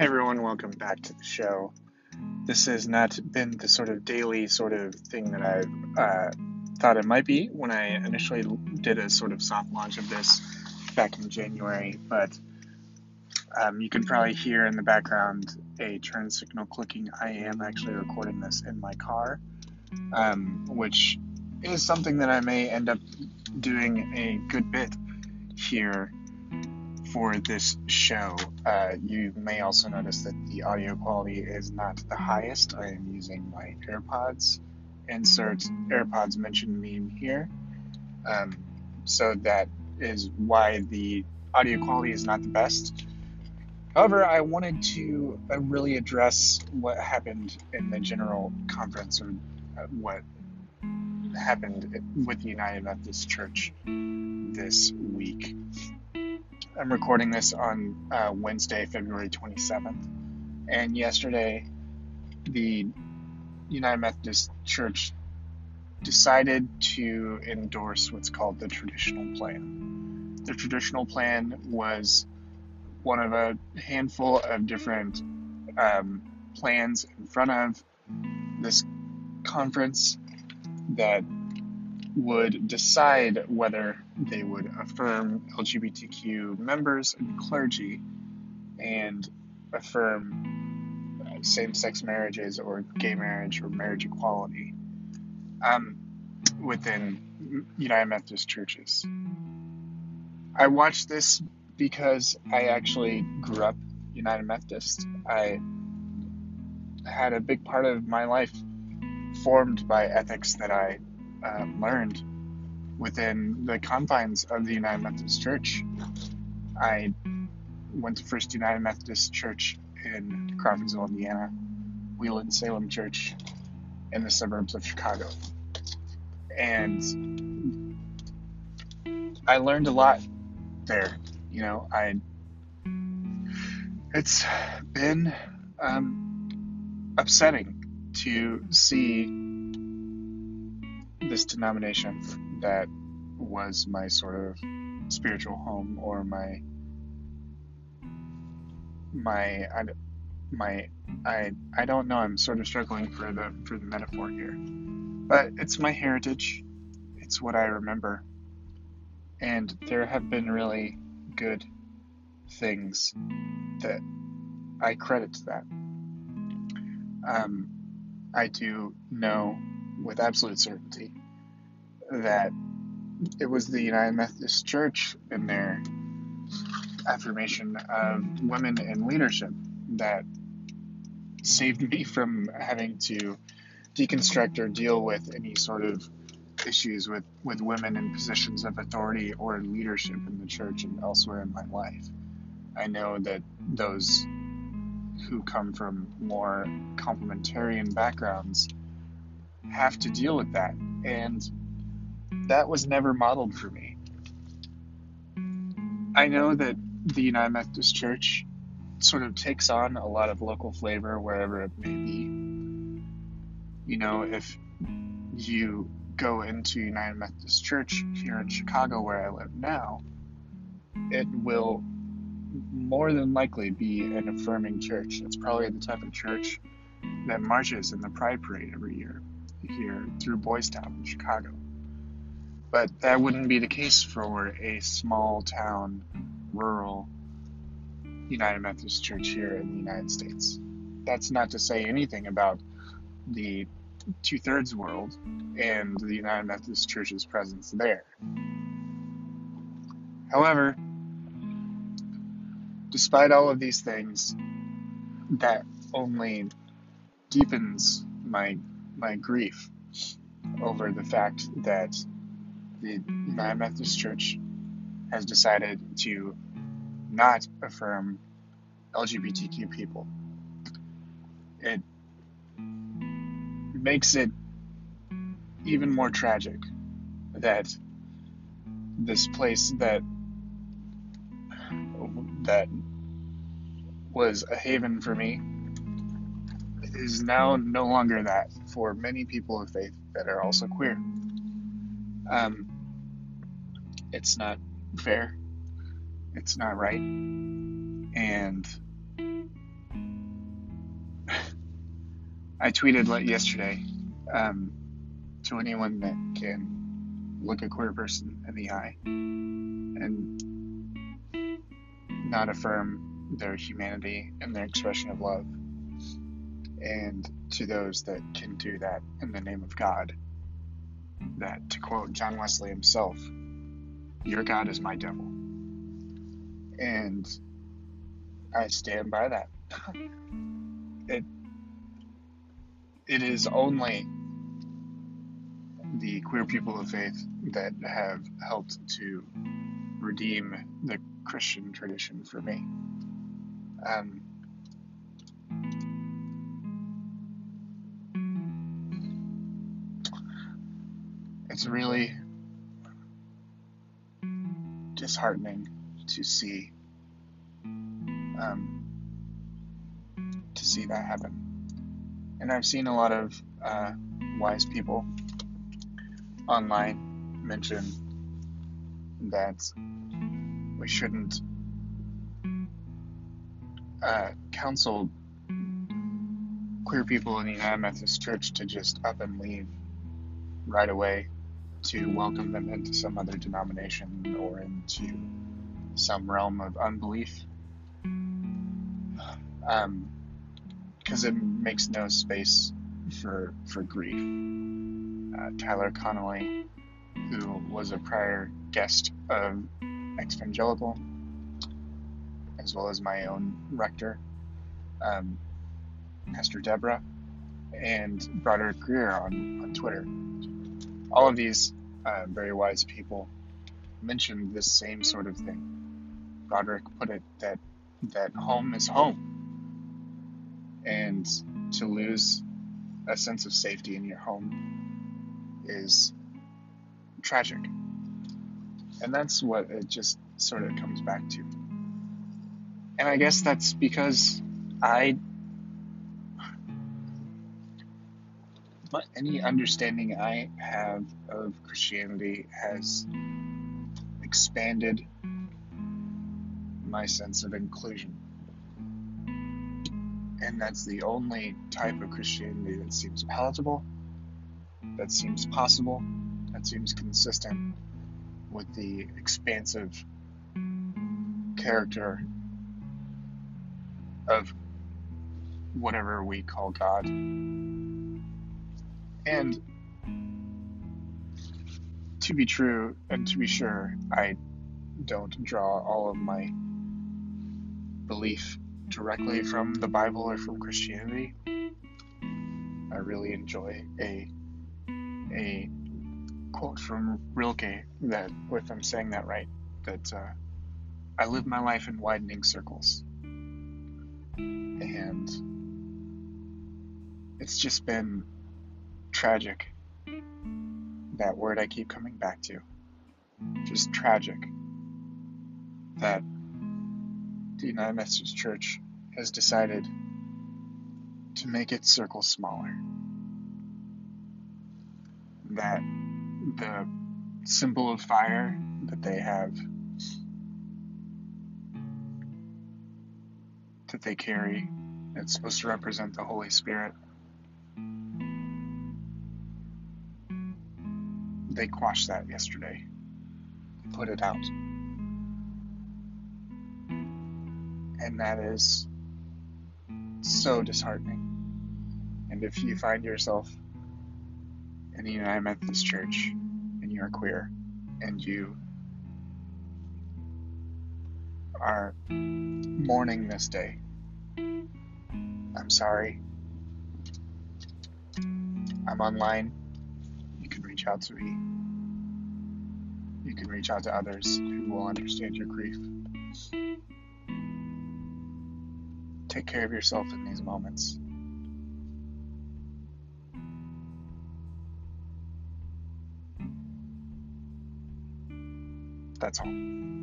Everyone, welcome back to the show. This has not been the sort of daily sort of thing that I uh, thought it might be when I initially did a sort of soft launch of this back in January, but um, you can probably hear in the background a turn signal clicking. I am actually recording this in my car, um, which is something that I may end up doing a good bit here for this show. Uh, you may also notice that the audio quality is not the highest. I am using my AirPods. Insert AirPods mentioned meme here. Um, so that is why the audio quality is not the best. However, I wanted to uh, really address what happened in the general conference or uh, what happened with the United Methodist Church this week. I'm recording this on uh, Wednesday, February 27th. And yesterday, the United Methodist Church decided to endorse what's called the traditional plan. The traditional plan was one of a handful of different um, plans in front of this conference that would decide whether they would affirm LGBTQ members and clergy and affirm uh, same sex marriages or gay marriage or marriage equality um, within United Methodist churches. I watched this because I actually grew up United Methodist. I had a big part of my life formed by ethics that I uh, learned within the confines of the United Methodist Church. I went to First United Methodist Church in Crawfordsville, Indiana, Wheeling Salem Church in the suburbs of Chicago. And I learned a lot there. You know, I it's been um, upsetting to see this denomination that was my sort of spiritual home or my my I, my I I don't know I'm sort of struggling for the for the metaphor here. But it's my heritage. It's what I remember. And there have been really good things that I credit to that. Um, I do know with absolute certainty that it was the United Methodist Church and their affirmation of women in leadership that saved me from having to deconstruct or deal with any sort of issues with, with women in positions of authority or leadership in the church and elsewhere in my life. I know that those who come from more complementarian backgrounds have to deal with that. And that was never modeled for me. I know that the United Methodist Church sort of takes on a lot of local flavor wherever it may be. You know, if you go into United Methodist Church here in Chicago, where I live now, it will more than likely be an affirming church. It's probably the type of church that marches in the Pride Parade every year here through Boys Town in Chicago. But that wouldn't be the case for a small town, rural United Methodist Church here in the United States. That's not to say anything about the two thirds world and the United Methodist Church's presence there. However, despite all of these things, that only deepens my my grief over the fact that the United Methodist Church has decided to not affirm LGBTQ people. It makes it even more tragic that this place that that was a haven for me is now no longer that for many people of faith that are also queer. Um, it's not fair. It's not right. And I tweeted like yesterday um, to anyone that can look a queer person in the eye and not affirm their humanity and their expression of love, and to those that can do that in the name of God. That, to quote John Wesley himself, your God is my devil. And I stand by that. it it is only the queer people of faith that have helped to redeem the Christian tradition for me. Um, it's really disheartening to see um, to see that happen. And I've seen a lot of uh, wise people online mention that we shouldn't uh, counsel queer people in the United Methodist Church to just up and leave right away to welcome them into some other denomination or into some realm of unbelief. Um, because it makes no space for for grief. Uh, Tyler Connoley, who was a prior guest of Exvangelical, as well as my own rector, um, Pastor Deborah, and Broderick Greer on, on Twitter. All of these uh, very wise people mentioned this same sort of thing. Broderick put it that that home is home and to lose a sense of safety in your home is tragic. And that's what it just sort of comes back to. And I guess that's because I any understanding I have of Christianity has expanded my sense of inclusion and that's the only type of Christianity that seems palatable, that seems possible, that seems consistent with the expansive character of whatever we call God. And to be true and to be sure, I don't draw all of my belief directly from the Bible or from Christianity. I really enjoy a a quote from Rilke that, if I'm saying that right, that uh, I live my life in widening circles, and it's just been tragic. That word I keep coming back to, just tragic. That the United Methodist Church has decided to make its circle smaller. That the symbol of fire that they have, that they carry, it's supposed to represent the Holy Spirit. They quashed that yesterday, put it out. and that is so disheartening. And if you find yourself in the United Methodist Church and you are queer and you are mourning this day, I'm sorry. I'm online. You can reach out to me. You can reach out to others who will understand your grief. Take care of yourself in these moments. That's all.